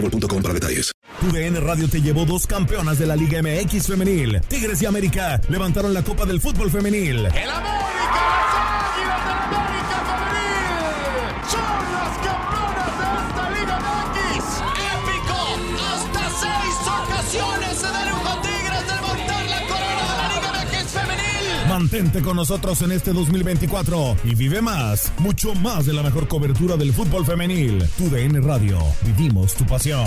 boostmobile.com para detalles. Tu DN Radio te llevó dos campeonas de la Liga MX femenil. Tigres y América levantaron la Copa del Fútbol femenil. ¡El América! Mantente con nosotros en este 2024 y vive más, mucho más de la mejor cobertura del fútbol femenil. Tu DN Radio, vivimos tu pasión.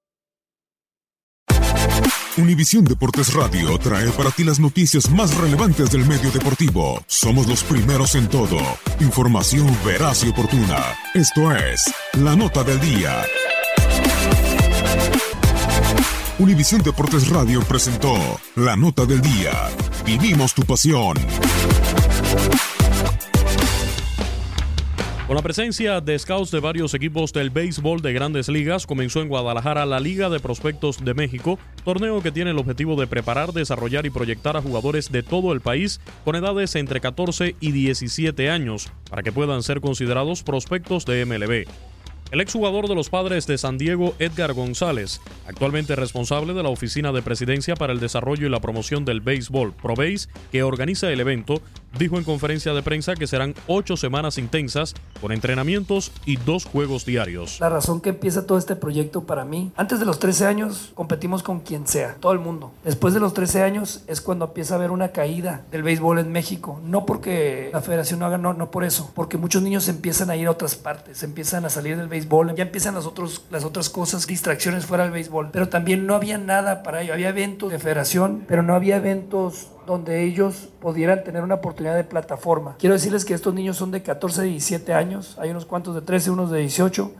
Univisión Deportes Radio trae para ti las noticias más relevantes del medio deportivo. Somos los primeros en todo. Información veraz y oportuna. Esto es La Nota del Día. Univisión Deportes Radio presentó La Nota del Día. Vivimos tu pasión. Con la presencia de scouts de varios equipos del béisbol de grandes ligas, comenzó en Guadalajara la Liga de Prospectos de México, torneo que tiene el objetivo de preparar, desarrollar y proyectar a jugadores de todo el país con edades entre 14 y 17 años, para que puedan ser considerados prospectos de MLB. El exjugador de los padres de San Diego, Edgar González, actualmente responsable de la Oficina de Presidencia para el Desarrollo y la Promoción del Béisbol, ProBase, que organiza el evento, dijo en conferencia de prensa que serán ocho semanas intensas con entrenamientos y dos juegos diarios. La razón que empieza todo este proyecto para mí, antes de los 13 años competimos con quien sea, todo el mundo. Después de los 13 años es cuando empieza a haber una caída del béisbol en México. No porque la federación no haga, no, no por eso, porque muchos niños empiezan a ir a otras partes, empiezan a salir del béisbol, ya empiezan las, las otras cosas, distracciones fuera del béisbol. Pero también no había nada para ello. Había eventos de federación, pero no había eventos donde ellos pudieran tener una oportunidad de plataforma. Quiero decirles que estos niños son de 14 a 17 años, hay unos cuantos de 13, unos de 18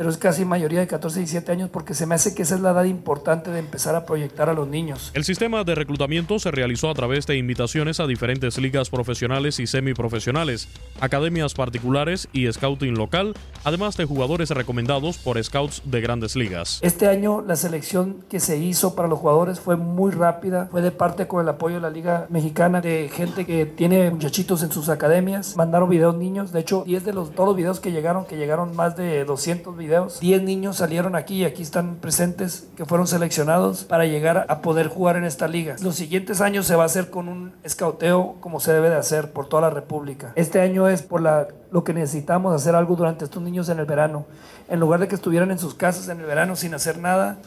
pero es casi mayoría de 14 y 17 años porque se me hace que esa es la edad importante de empezar a proyectar a los niños. El sistema de reclutamiento se realizó a través de invitaciones a diferentes ligas profesionales y semiprofesionales, academias particulares y scouting local, además de jugadores recomendados por scouts de grandes ligas. Este año la selección que se hizo para los jugadores fue muy rápida, fue de parte con el apoyo de la Liga Mexicana, de gente que tiene muchachitos en sus academias, mandaron videos niños, de hecho 10 de los todos los videos que llegaron, que llegaron más de 200 videos 10 niños salieron aquí y aquí están presentes que fueron seleccionados para llegar a poder jugar en esta liga. Los siguientes años se va a hacer con un escauteo como se debe de hacer por toda la República. Este año es por la, lo que necesitamos hacer algo durante estos niños en el verano. En lugar de que estuvieran en sus casas en el verano sin hacer nada,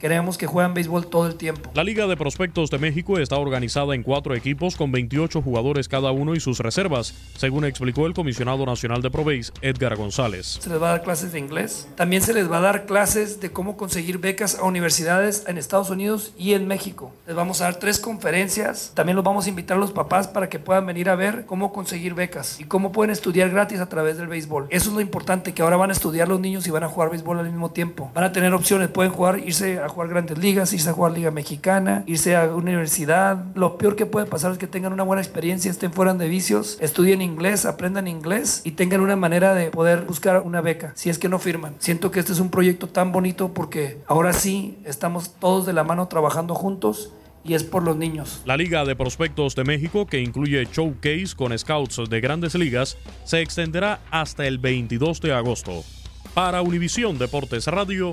Queremos que jueguen béisbol todo el tiempo. La Liga de Prospectos de México está organizada en cuatro equipos con 28 jugadores cada uno y sus reservas, según explicó el comisionado nacional de ProBase, Edgar González. Se les va a dar clases de inglés. También se les va a dar clases de cómo conseguir becas a universidades en Estados Unidos y en México. Les vamos a dar tres conferencias. También los vamos a invitar a los papás para que puedan venir a ver cómo conseguir becas y cómo pueden estudiar gratis a través del béisbol. Eso es lo importante, que ahora van a estudiar los niños y van a jugar béisbol al mismo tiempo. Van a tener opciones, pueden jugar, irse a jugar grandes ligas, irse a jugar Liga Mexicana, irse a una universidad. Lo peor que puede pasar es que tengan una buena experiencia, estén fuera de vicios, estudien inglés, aprendan inglés y tengan una manera de poder buscar una beca, si es que no firman. Siento que este es un proyecto tan bonito porque ahora sí estamos todos de la mano trabajando juntos y es por los niños. La Liga de Prospectos de México, que incluye showcase con scouts de grandes ligas, se extenderá hasta el 22 de agosto. Para Univisión Deportes Radio,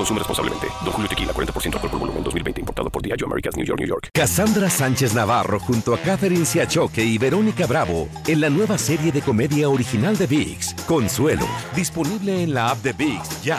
Consume responsablemente. Don Julio Tequila, 40% alcohol por volumen, 2020. Importado por Diageo Americas, New York, New York. Cassandra Sánchez Navarro junto a Catherine Siachoque y Verónica Bravo en la nueva serie de comedia original de VIX, Consuelo. Disponible en la app de VIX, ya.